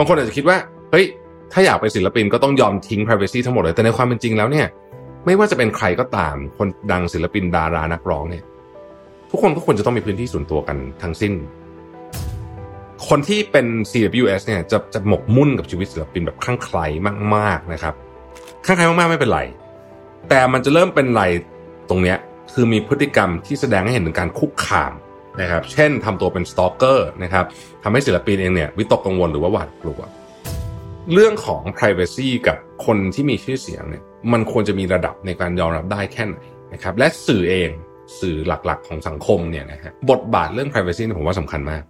บางคนอาจจะคิดว่าเฮ้ยถ้าอยากเป็นศิลปินก็ต้องยอมทิ้ง privacy ทั้งหมดเลย แต่ในความเป็นจริงแล้วเนี่ย ไม่ว่าจะเป็นใครก็ตาม คนดังศิลปินดารานักร้องเนี่ย ทุกคนก็ควรจะต้องมีพื้นที่ส่วนตัวกันทั้งสิ้น คนที่เป็น CWS เนี่ยจะจะหมกมุ่นกับชีวิตศิลปินแบบข้างใครมาก ๆนะครับ ข้างใครมากๆไม่เป็นไร แต่มันจะเริ่มเป็นไรตรงเนี้ยคือมีพฤติกรรมที่แสดงให้เห็นถึงการคุกคาม นะครับเช่นทำตัวเป็นสตอกเกอร์นะครับทำให้ศิลปินเองเนี่ยวิตกกังวลหรือว่าหวาดกลัว เรื่องของ Privacy กับคนที่มีชื่อเสียงเนี่ยมันควรจะมีระดับในการยอมรับได้แค่ไหนนะครับและสื่อเองสื่อหลักๆ ของสังคมเนี่ยนะฮะบทบาทเรื่อง Privacy เนี่ผมว่าสำคัญมาก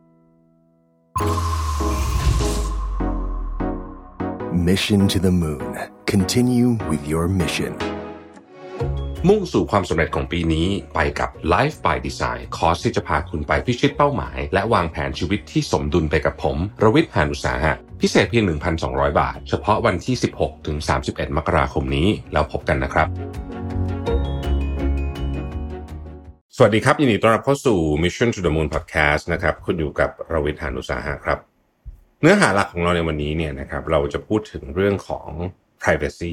Mission to the Moon. Continue with your mission. มุ่งสู่ความสำเร็จของปีนี้ไปกับ Life by Design คอร์สที่จะพาคุณไปพิชิตเป้าหมาย และวางแผนชีวิตที่สมดุลไปกับผม รวิทย์หานุสาหะ พิเศษเพียง 1,200 บาท เฉพาะวันที่ 16 ถึง 31 มกราคมนี้ แล้วพบกันนะครับ สวัสดีครับ ยินดีต้อนรับเข้าสู่ Mission to the Moon Podcast นะครับ คุณอยู่กับรวิทย์หานุสาหะครับ เนื้อหาหลักของเราในวันนี้เนี่ยนะครับ เราจะพูดถึงเรื่องของ privacy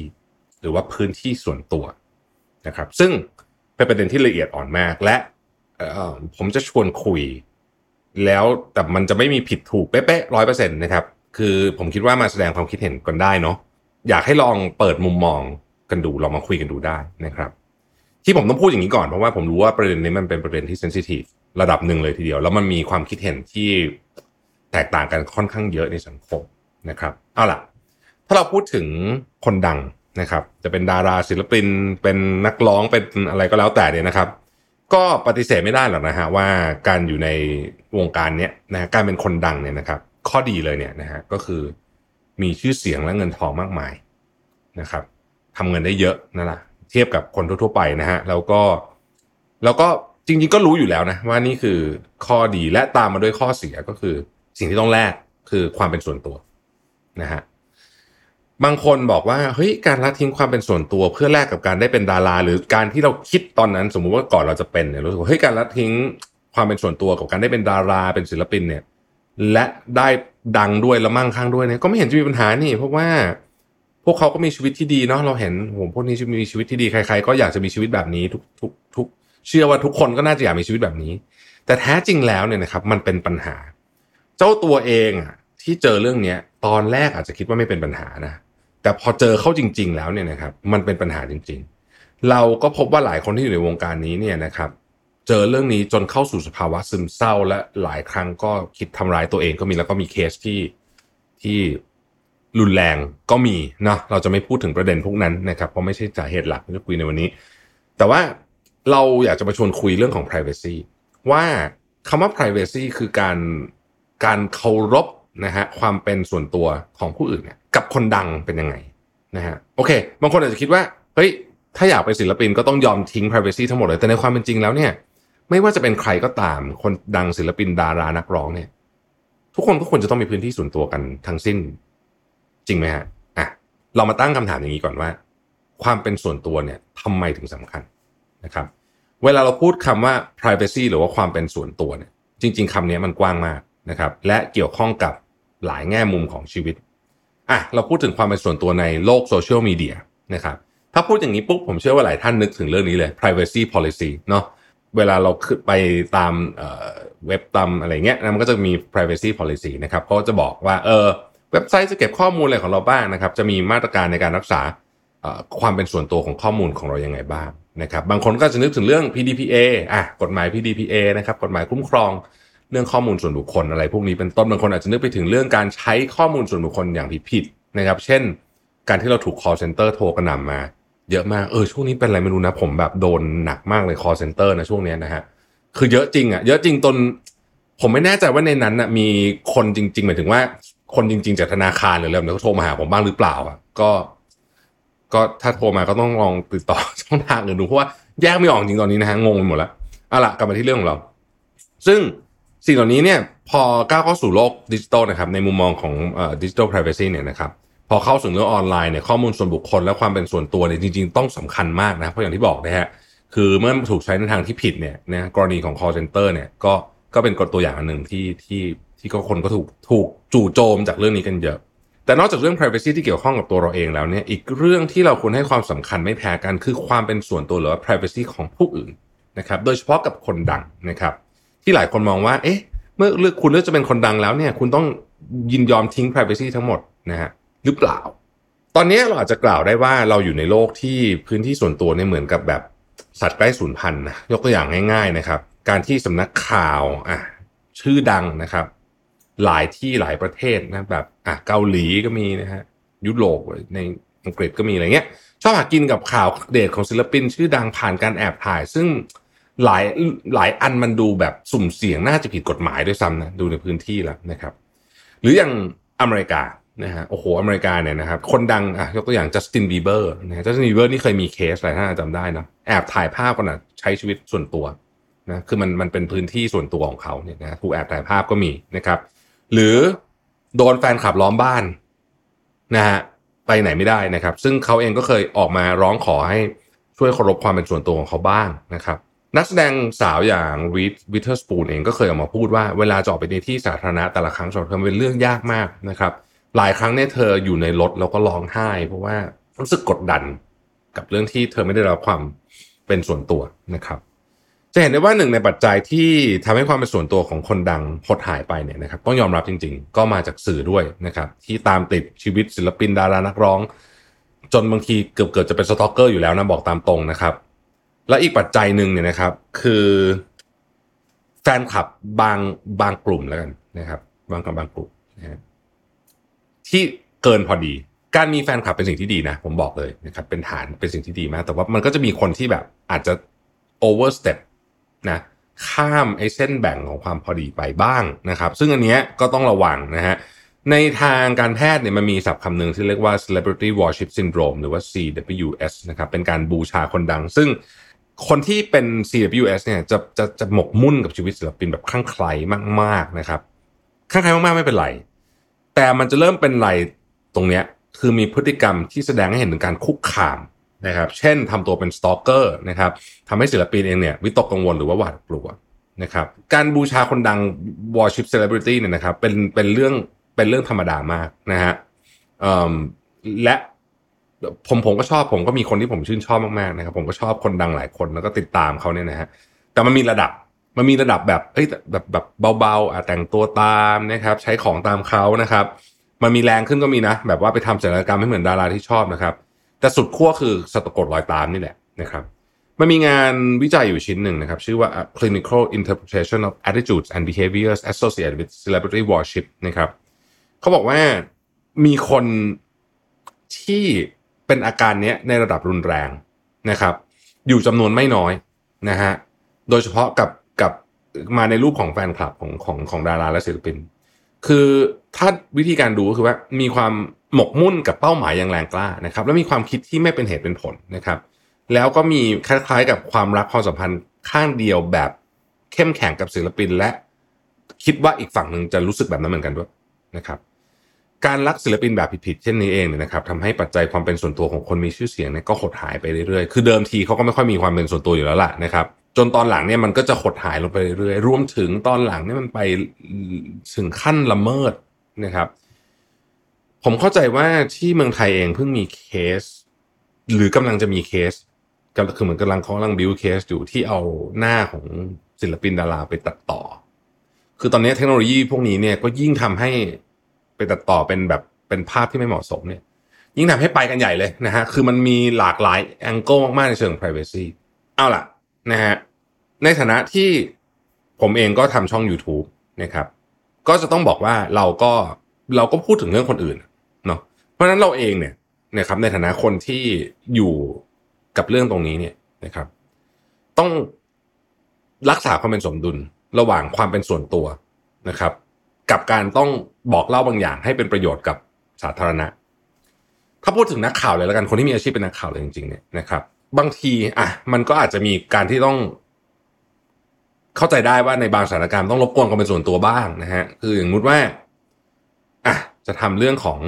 หรือว่าพื้นที่ส่วนตัว นะครับ ซึ่งเป็นประเด็นที่ละเอียดอ่อนมาก และผมจะชวนคุย แล้วแต่มันจะไม่มีผิดถูกเป๊ะๆร้อยเปอร์เซ็นต์นะครับ คือผมคิดว่ามาแสดงความคิดเห็นกันได้เนาะอยากให้ลองเปิดมุมมองกันดูลองมาคุยกันดูได้นะครับ ที่ผมต้องพูดอย่างนี้ก่อนเพราะว่าผมรู้ว่าประเด็นนี้มันเป็นประเด็นที่เซนซิทีฟระดับหนึ่งเลยทีเดียว แล้วมันมีความคิดเห็นที่แตกต่างกันค่อนข้างเยอะในสังคมนะครับเอาล่ะ ถ้าเราพูดถึงคนดัง นะครับ จะเป็นดาราศิลปิน เป็นนักร้องเป็นอะไรก็แล้วแต่เนี่ยนะครับ ก็ปฏิเสธไม่ได้หรอกนะฮะว่าการอยู่ในวงการเนี้ยนะการเป็นคนดังเนี่ยนะครับ ข้อดีเลยเนี่ยนะฮะก็คือมีชื่อเสียงและเงินทองมากมายนะครับทำเงินได้เยอะนั่นแหละเทียบกับคนทั่วๆไปนะฮะแล้วก็แล้วก็จริงๆก็รู้อยู่แล้วนะว่านี่คือข้อดีและตามมาด้วยข้อเสียก็คือ สิ่งที่ต้องแลกคือความเป็นส่วนตัวนะฮะ บางคนบอกว่าเฮ้ยการละทิ้งความเป็นส่วนตัวเพื่อแลกกับการได้เป็นดารา หรือการที่เราคิดตอนนั้น สมมุติว่าก่อนเราจะเป็นเนี่ยรู้สึกว่าเฮ้ยการละทิ้งความเป็นส่วนตัวกับการได้เป็นดาราเป็นศิลปินเนี่ย และได้ดังด้วยและมั่งคั่งด้วยเนี่ยก็ไม่เห็นจะมีปัญหานี่ เพราะว่า พวกเขาก็มีชีวิตที่ดีเนาะเราเห็นโหพวกนี้มีชีวิตที่ดีใคร ๆ ก็อยากจะมีชีวิตแบบนี้ทุกทุกทุกเชื่อว่าทุกคนก็น่าจะอยากมีชีวิตแบบนี้ แต่แท้จริงแล้วเนี่ยนะครับ มันเป็นปัญหา เจ้าตัวเองอะที่เจอเรื่องเนี้ย ตอนแรกอาจจะคิดว่าไม่เป็นปัญหานะ แต่พอเจอเข้าจริง ๆ แล้วเนี่ยนะครับ มันเป็นปัญหาจริง ๆ เราก็พบว่าหลายคนที่อยู่ในวงการนี้เนี่ยนะครับ เจอเรื่องนี้จนเข้าสู่สภาวะซึมเศร้า และหลายครั้งก็คิดทำร้ายตัวเองก็มีแล้วก็มีเคสที่ที่รุนแรงก็มีนะเราจะไม่พูดถึงประเด็นพวกนั้นนะครับเพราะไม่ใช่สาเหตุหลักที่จะคุยในวันนี้ แต่ว่าเราอยากจะมาชวนคุยเรื่องของ privacy ว่าคำว่า privacy คือการการเคารพ นะฮะความเป็นส่วนตัวของผู้อื่นเนี่ยกับคนดังเป็นยังไงนะฮะโอเค บางคนอาจจะคิดว่าเฮ้ยถ้าอยากเป็นศิลปินก็ต้องยอมทิ้ง privacy ทั้งหมดเลย แต่ในความเป็นจริงแล้วเนี่ยไม่ว่าจะเป็นใครก็ตาม คนดังศิลปินดารานักร้องเนี่ย ทุกคนก็ควรจะต้องมีพื้นที่ส่วนตัวกันทั้งสิ้น จริงไหมฮะอะเรามาตั้งคำถามอย่างนี้ก่อนว่า ความเป็นส่วนตัวเนี่ยทำไมถึงสำคัญนะครับ เวลาเราพูดคำว่า privacy หรือว่าความเป็นส่วนตัวเนี่ย จริง ๆคำนี้มันกว้างมากนะครับ และเกี่ยวข้องกับ หลายแง่มุมของชีวิตอะเราพูดถึงความเป็นส่วนตัวในโลกโซเชียลมีเดียนะครับถ้าพูดอย่างนี้ปุ๊บผมเชื่อว่าหลายท่านนึกถึงเรื่องนี้เลย privacy policy เนาะเวลาเราขึ้นไปตามเว็บตามอะไรเงี้ยมันก็จะมี privacy policy นะครับเขาจะบอกว่าเออเว็บไซต์จะเก็บข้อมูลอะไรของเราบ้างนะครับ จะมีมาตรการในการรักษาความเป็นส่วนตัวของข้อมูลของเรายังไงบ้างนะครับ บางคนก็จะนึกถึงเรื่อง PDPA อะกฎหมาย PDPA นะครับกฎหมายคุ้มครอง เรื่องข้อมูลส่วนบุคคลอะไร พวกนี้เป็นต้นบางคนอาจจะนึกไปถึงเรื่องการใช้ข้อมูลส่วนบุคคลอย่างผิดๆนะครับ เช่น การที่เราถูก call center โทรกระหน่ำมา เยอะมากเออช่วงนี้เป็นอะไรไม่รู้นะ ผมแบบโดนหนักมากเลย call center นะช่วงนี้นะฮะคือเยอะจริงอะเยอะจริงตนผมไม่แน่ใจว่าในนั้นนะมีคนจริงๆหมายถึงว่า คนจริง ๆจากธนาคารหรืออะไรแบบนี้เขาโทรมาหาผมบ้างหรือเปล่าอะก็ก็ถ้าโทรมาก็ต้องลองติดต่อช่องทางอื่นดูเพราะว่าแยกไม่ออกจริงตอนนี้นะฮะงงไปหมดแล้วเอาล่ะกลับมาที่เรื่องของเรา ซึ่ง สิ่งเหล่านี้เนี่ยพอก้าวเข้าสู่โลกดิจิทัลนะครับในมุมมองของดิจิทัล privacy เนี่ยนะครับพอเข้าสู่เรื่องออนไลน์เนี่ยข้อมูลส่วนบุคคลและความเป็นส่วนตัวเนี่ยจริง ๆ ต้องสำคัญมากนะเพราะอย่างที่บอกนะฮะคือเมื่อถูกใช้ในทางที่ผิดเนี่ยนะกรณีของ call center เนี่ยก็ก็เป็นกฎตัวอย่างหนึ่งที่ที่ที่ก็คนก็ถูกถูกจู่โจมจากเรื่องนี้กันเยอะ แต่นอกจากเรื่อง privacy ที่เกี่ยวข้องกับตัวเราเองแล้วเนี่ยอีกเรื่องที่เราควรให้ความสำคัญไม่แพ้กันคือความเป็นส่วนตัวหรือว่า privacy ของผู้อื่นนะครับโดยเฉพาะกับคนดังนะครับ ที่หลายคนมองว่า เอ๊ะ เมื่อเลือกคุณเลือกจะเป็นคนดังแล้วเนี่ย คุณต้องยินยอมทิ้ง privacy ทั้งหมดนะฮะหรือเปล่า ตอนนี้เราอาจจะกล่าวได้ว่าเราอยู่ในโลกที่พื้นที่ส่วนตัวเนี่ยเหมือนกับแบบสัตว์ใกล้สูญพันธุ์นะยกตัวอย่างง่าย ๆนะครับ การที่สำนักข่าวอะชื่อดังนะครับ หลายที่หลายประเทศนะแบบอะเกาหลีก็มีนะฮะยุโรปในอังกฤษก็มีอะไรเงี้ยชอบหากินกับข่าวเดทของศิลปินชื่อดังผ่านการแอบถ่าย ซึ่ง หลายหลายอันมันดูแบบสุ่มเสี่ยงน่าจะผิดกฎหมายด้วยซ้ำนะดูในพื้นที่แล้วนะครับ หรืออย่างอเมริกานะฮะโอ้โหอเมริกาเนี่ยนะครับคนดังอะยกตัวอย่างจัสตินบีเบอร์นะจัสตินบีเบอร์นี่เคยมีเคสอะไรถ้าจำได้นะแอบถ่ายภาพขณะใช้ชีวิตส่วนตัวนะคือมันมันเป็นพื้นที่ส่วนตัวของเขาเนี่ยนะถูกแอบถ่ายภาพก็มีนะครับ หรือโดนแฟนคลับล้อมบ้านนะฮะไปไหนไม่ได้นะครับ ซึ่งเขาเองก็เคยออกมาร้องขอให้ช่วยเคารพความเป็นส่วนตัวของเขาบ้างนะครับ นักแสดงสาวอย่าง Reese Witherspoon เองก็เคยออกมาพูดว่าเวลาจะออกไปในที่สาธารณะแต่ละครั้งสำหรับเธอเป็นเรื่องยากมากนะครับ หลายครั้งเนี่ยเธออยู่ในรถแล้วก็ร้องไห้ เพราะว่ารู้สึกกดดันกับเรื่องที่เธอไม่ได้รับความเป็นส่วนตัวนะครับ จะเห็นได้ว่าหนึ่งในปัจจัยที่ทำให้ความเป็นส่วนตัวของคนดังหดหายไปเนี่ยนะครับ ต้องยอมรับจริง ๆ ก็มาจากสื่อด้วยนะครับ ที่ตามติดชีวิตศิลปินดารานักร้อง จนบางทีเกือบเกิดจะเป็น stalker อยู่แล้วนะบอกตามตรงนะครับ และอีกปัจจัยหนึ่งเนี่ยนะครับ คือแฟนคลับบางบางกลุ่มแล้วกันนะครับ บางกับบางกลุ่มนะที่เกินพอดี การมีแฟนคลับเป็นสิ่งที่ดีนะ ผมบอกเลยนะครับ เป็นฐานเป็นสิ่งที่ดีมาก แต่ว่ามันก็จะมีคนที่แบบอาจจะ overstep นะข้ามไอ้เส้นแบ่งของความพอดีไปบ้างนะครับ ซึ่งอันเนี้ยก็ต้องระวังนะฮะในทางการแพทย์เนี่ยมันมีศัพท์คำหนึ่งที่เรียกว่า celebrity worship syndrome หรือว่า CWS นะครับเป็นการบูชาคนดัง ซึ่ง คนที่เป็น CWS เนี่ยจะจะจะหมกมุ่นกับชีวิตศิลปินแบบคลั่งไคล้มาก ๆนะครับคลั่งไคล้มากๆไม่เป็นไร แต่มันจะเริ่มเป็นไรตรงเนี้ยคือมีพฤติกรรมที่แสดงให้เห็นถึงการคุกคามนะครับ เช่นทำตัวเป็นสตอกเกอร์นะครับทำให้ศิลปินเองเนี่ยวิตกกังวลหรือว่าหวาดกลัวนะครับ การบูชาคนดัง worship celebrity เนี่ยนะครับ เป็นเป็นเรื่องเป็นเรื่องธรรมดามากนะฮะและ ผมผมก็ชอบผมก็มีคนที่ผมชื่นชอบมากๆนะครับ ผมก็ชอบคนดังหลายคนแล้วก็ติดตามเขาเนี่ยนะฮะแต่มันมีระดับมันมีระดับแบบเอ้ยแบบแบบเบาๆอะแต่งตัวตามนะครับ ใช้ของตามเขานะครับ มันมีแรงขึ้นก็มีนะ แบบว่าไปทำศัลยกรรมให้เหมือนดาราที่ชอบนะครับ แต่สุดขั้วคือสะกดรอยตามนี่แหละนะครับมันมีงานวิจัยอยู่ชิ้นหนึ่งนะครับ ชื่อว่า clinical interpretation of attitudes and behaviors associated with celebrity worship นะครับเขาบอกว่ามีคนที่ เป็นอาการนี้ในระดับรุนแรงนะครับ อยู่จำนวนไม่น้อยนะฮะโดยเฉพาะกับกับมาในรูปของแฟนคลับของของของดาราและศิลปิน คือถ้าวิธีการดูก็คือว่ามีความหมกมุ่นกับเป้าหมายอย่างแรงกล้านะครับ แล้วมีความคิดที่ไม่เป็นเหตุเป็นผลนะครับ แล้วก็มีคล้ายๆ กับความรักความสัมพันธ์ข้างเดียวแบบเข้มแข็งกับศิลปินและคิดว่าอีกฝั่งหนึ่งจะรู้สึกแบบนั้นเหมือนกันด้วยนะครับ การรักศิลปินแบบผิดๆเช่นนี้เองเนี่ยนะครับทำให้ปัจจัยความเป็นส่วนตัวของคนมีชื่อเสียงเนี่ยก็หดหายไปเรื่อยๆ คือเดิมทีเขาก็ไม่ค่อยมีความเป็นส่วนตัวอยู่แล้วล่ะนะครับ จนตอนหลังเนี่ยมันก็จะหดหายลงไปเรื่อยๆ รวมถึงตอนหลังเนี่ยมันไปถึงขั้นละเมิดนะครับ ผมเข้าใจว่าที่เมืองไทยเองเพิ่งมีเคส หรือกำลังจะมีเคสก็คือเหมือนกำลังเขากำลัง build case อยู่ที่เอาหน้าของศิลปินดาราไปตัดต่อ คือตอนนี้เทคโนโลยีพวกนี้เนี่ยก็ยิ่งทำให้ ไปตัดต่อเป็นแบบเป็นภาพที่ไม่เหมาะสมเนี่ย ยิ่งทำให้ไปกันใหญ่เลยนะฮะคือมันมีหลากหลาย angle มากๆในเชิง privacy เอาล่ะนะฮะในฐานะที่ผมเองก็ทำช่อง YouTube นะครับ ก็จะต้องบอกว่าเราก็เราก็พูดถึงเรื่องคนอื่นเนาะเพราะฉะนั้นเราเองเนี่ยนะครับในฐานะคนที่อยู่กับเรื่องตรงนี้เนี่ยนะครับ ต้องรักษาความเป็นสมดุลระหว่างความเป็นส่วนตัวนะครับ กับการต้องบอกเล่าบางอย่าง ให้เป็นประโยชน์กับสาธารณะ ถ้าพูดถึงนักข่าวเลยแล้วกันคนที่มีอาชีพเป็นนักข่าวเลยจริงๆเนี่ยนะครับ บางทีอะมันก็อาจจะมีการที่ต้อง เข้าใจได้ว่าในบางสถานการณ์ต้องรบกวนความเป็นส่วนตัวบ้างนะฮะคืออย่างมุดว่าอะจะทำเรื่องของ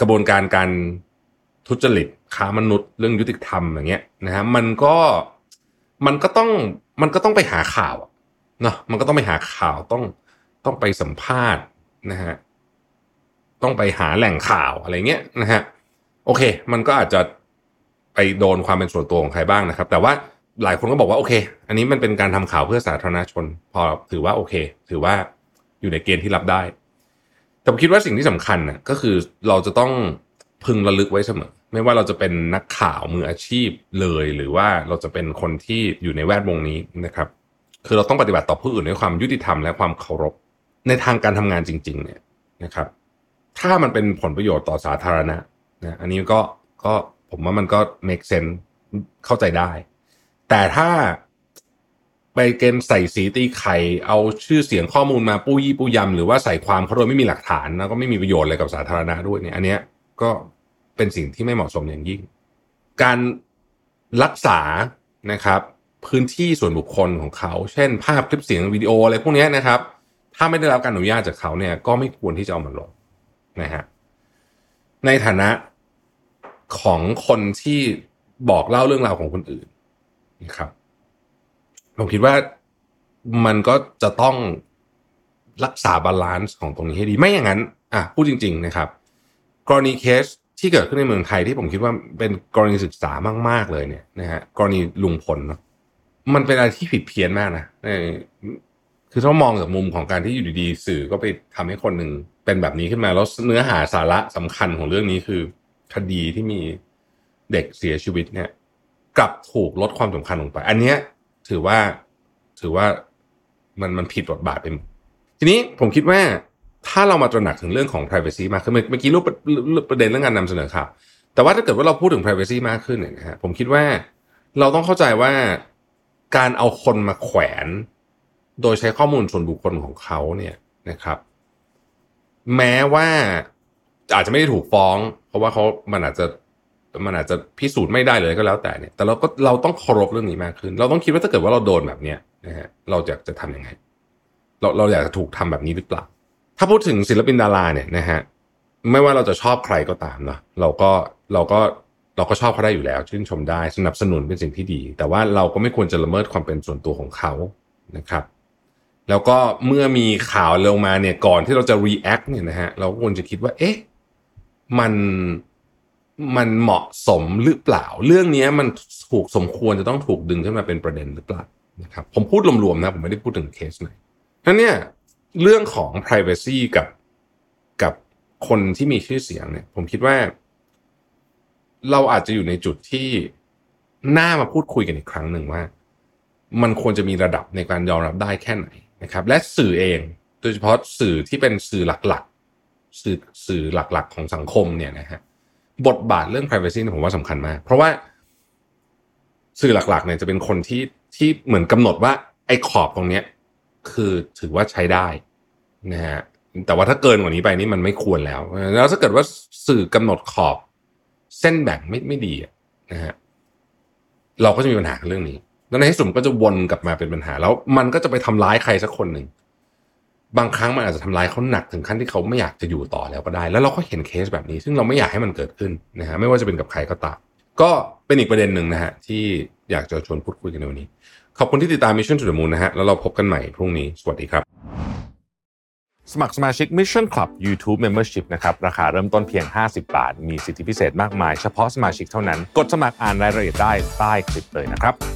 กระบวนการการทุจริตค้ามนุษย์เรื่องยุติธรรมอย่างเงี้ยนะฮะมันก็มันก็ต้องมันก็ต้องไปหาข่าวเนาะมันก็ต้องไปหาข่าวต้อง ต้องไปสัมภาษณ์นะฮะต้องไปหาแหล่งข่าวอะไรเงี้ยนะฮะโอเค มันก็อาจจะไปโดนความเป็นส่วนตัวของใครบ้างนะครับ แต่ว่าหลายคนก็บอกว่าโอเค อันนี้มันเป็นการทำข่าวเพื่อสาธารณชน พอถือว่าโอเค ถือว่าอยู่ในเกณฑ์ที่รับได้ แต่ผมคิดว่าสิ่งที่สำคัญน่ะก็คือเราจะต้องพึงระลึกไว้เสมอ ไม่ว่าเราจะเป็นนักข่าวมืออาชีพเลย หรือว่าเราจะเป็นคนที่อยู่ในแวดวงนี้นะครับ คือเราต้องปฏิบัติต่อผู้อื่นด้วยความยุติธรรมและความเคารพ ในทางการทำงานจริง ๆ เนี่ยนะครับ ถ้ามันเป็นผลประโยชน์ต่อสาธารณะนะอันนี้ก็ก็ผมว่ามันก็ make sense เข้าใจได้ แต่ถ้าไปเกณฑ์ใส่สีตีไข่เอาชื่อเสียงข้อมูลมาปู้ยี่ปู้ยำหรือว่าใส่ความเขาโดยไม่มีหลักฐานแล้วก็ไม่มีประโยชน์อะไรกับสาธารณะด้วยเนี่ย อันเนี้ยก็เป็นสิ่งที่ไม่เหมาะสมอย่างยิ่ง การรักษานะครับ พื้นที่ส่วนบุคคลของเขา เช่น ภาพคลิปเสียงวิดีโออะไรพวกนี้นะครับ ถ้าไม่ได้รับการอนุญาตจากเขาเนี่ย ก็ไม่ควรที่จะเอามาลงนะฮะในฐานะของคนที่บอกเล่าเรื่องราวของคนอื่นนะครับ ผมคิดว่ามันก็จะต้องรักษา balance ของตรงนี้ให้ดี ไม่อย่างนั้น อะพูดจริง ๆนะครับ กรณีเคสที่เกิดขึ้นในเมืองไทยที่ผมคิดว่าเป็นกรณีศึกษามาก ๆ เลยเนี่ยนะฮะกรณีลุงพลเนาะมันเป็นอะไรที่ผิดเพี้ยนมากนะ คือถ้ามองจากมุมของการที่อยู่ดีๆสื่อก็ไปทำให้คนหนึ่งเป็นแบบนี้ขึ้นมาแล้วเนื้อหาสาระสำคัญของเรื่องนี้คือ คดีที่มีเด็กเสียชีวิตเนี่ย กลับถูกลดความสำคัญลงไป อันเนี้ย ถือว่าถือว่ามันมันผิดบทบาทไปทีนี้ผมคิดว่าถ้าเรามาตระหนักถึงเรื่องของ privacy มากขึ้นเมื่อกี้รูปประเด็นเรื่องการนำเสนอข่าวแต่ว่าถ้าเกิดว่าเราพูดถึง privacy มากขึ้นเนี่ยนะฮะผมคิดว่าเราต้องเข้าใจว่าการเอาคนมาแขวน โดยใช้ข้อมูลส่วนบุคคลของเขาเนี่ยนะครับ แม้ว่าอาจจะไม่ได้ถูกฟ้อง เพราะว่าเขามันอาจจะมันอาจจะพิสูจน์ไม่ได้เลยก็แล้วแต่เนี่ย แต่เราก็เราต้องเคารพเรื่องนี้มากขึ้น เราต้องคิดว่าถ้าเกิดว่าเราโดนแบบเนี้ยนะฮะเราอยากจะทํำยังไง เราเราอยากจะถูกทำแบบนี้หรือเปล่า ถ้าพูดถึงศิลปินดาราเนี่ยนะฮะไม่ว่าเราจะชอบใครก็ตามเนาะเราก็เราก็เราก็ชอบเขาได้อยู่แล้ว ชื่นชมได้สนับสนุนเป็นสิ่งที่ดี แต่ว่าเราก็ไม่ควรจะละเมิดความเป็นส่วนตัวของเขานะครับ แล้วก็เมื่อมีข่าวลงมาเนี่ยก่อนที่เราจะ react เนี่ยนะฮะเราควรจะคิดว่า เอ๊ะมันมันเหมาะสมหรือเปล่า เรื่องนี้มันถูกสมควรจะต้องถูกดึงขึ้นมาเป็นประเด็นหรือเปล่านะครับผมพูดรวมๆนะผมไม่ได้พูดถึงเคสไหนนั้นเนี่ยเรื่องของ privacy กับกับคนที่มีชื่อเสียงเนี่ย ผมคิดว่า เราอาจจะอยู่ในจุดที่น่ามาพูดคุยกันอีกครั้งหนึ่งว่า มันควรจะมีระดับในการยอมรับได้แค่ไหน นะครับและสื่อเอง โดยเฉพาะสื่อที่เป็นสื่อหลักๆ สื่อสื่อหลักๆ ของสังคมเนี่ยนะฮะบทบาทเรื่อง privacy ผมว่าสำคัญมาก เพราะว่าสื่อหลักๆเนี่ยจะเป็นคนที่ที่เหมือนกำหนดว่าไอ้ขอบตรงเนี้ยคือถือว่าใช้ได้นะฮะแต่ว่าถ้าเกินกว่านี้ไปนี่มันไม่ควรแล้ว แล้วถ้าเกิดว่าสื่อกำหนดขอบ เส้นแบ่งไม่ไม่ดีนะฮะเราก็จะมีปัญหาเรื่องนี้ แล้วในที่สุดก็จะวนกลับมาเป็นปัญหา แล้วมันก็จะไปทำร้ายใครสักคนหนึ่งบางครั้งมันอาจจะทำร้ายเขาหนักถึงขั้นที่เขาไม่อยากจะอยู่ต่อแล้วก็ได้ แล้วเราก็เห็นเคสแบบนี้ ซึ่งเราไม่อยากให้มันเกิดขึ้นนะฮะไม่ว่าจะเป็นกับใครก็ตามก็เป็นอีกประเด็นหนึ่งนะฮะที่อยากจะชวนพูดคุยกันในวันนี้ ขอบคุณที่ติดตาม Mission to the Moon นะฮะแล้วเราพบกันใหม่พรุ่งนี้สวัสดีครับ สมัครสมาชิก Mission Club YouTube Membership นะครับราคาเริ่มต้นเพียง 50 บาท มีสิทธิพิเศษมากมายเฉพาะสมาชิกเท่านั้น กดสมัครอ่านรายละเอียดได้ใต้คลิปเลยนะครับ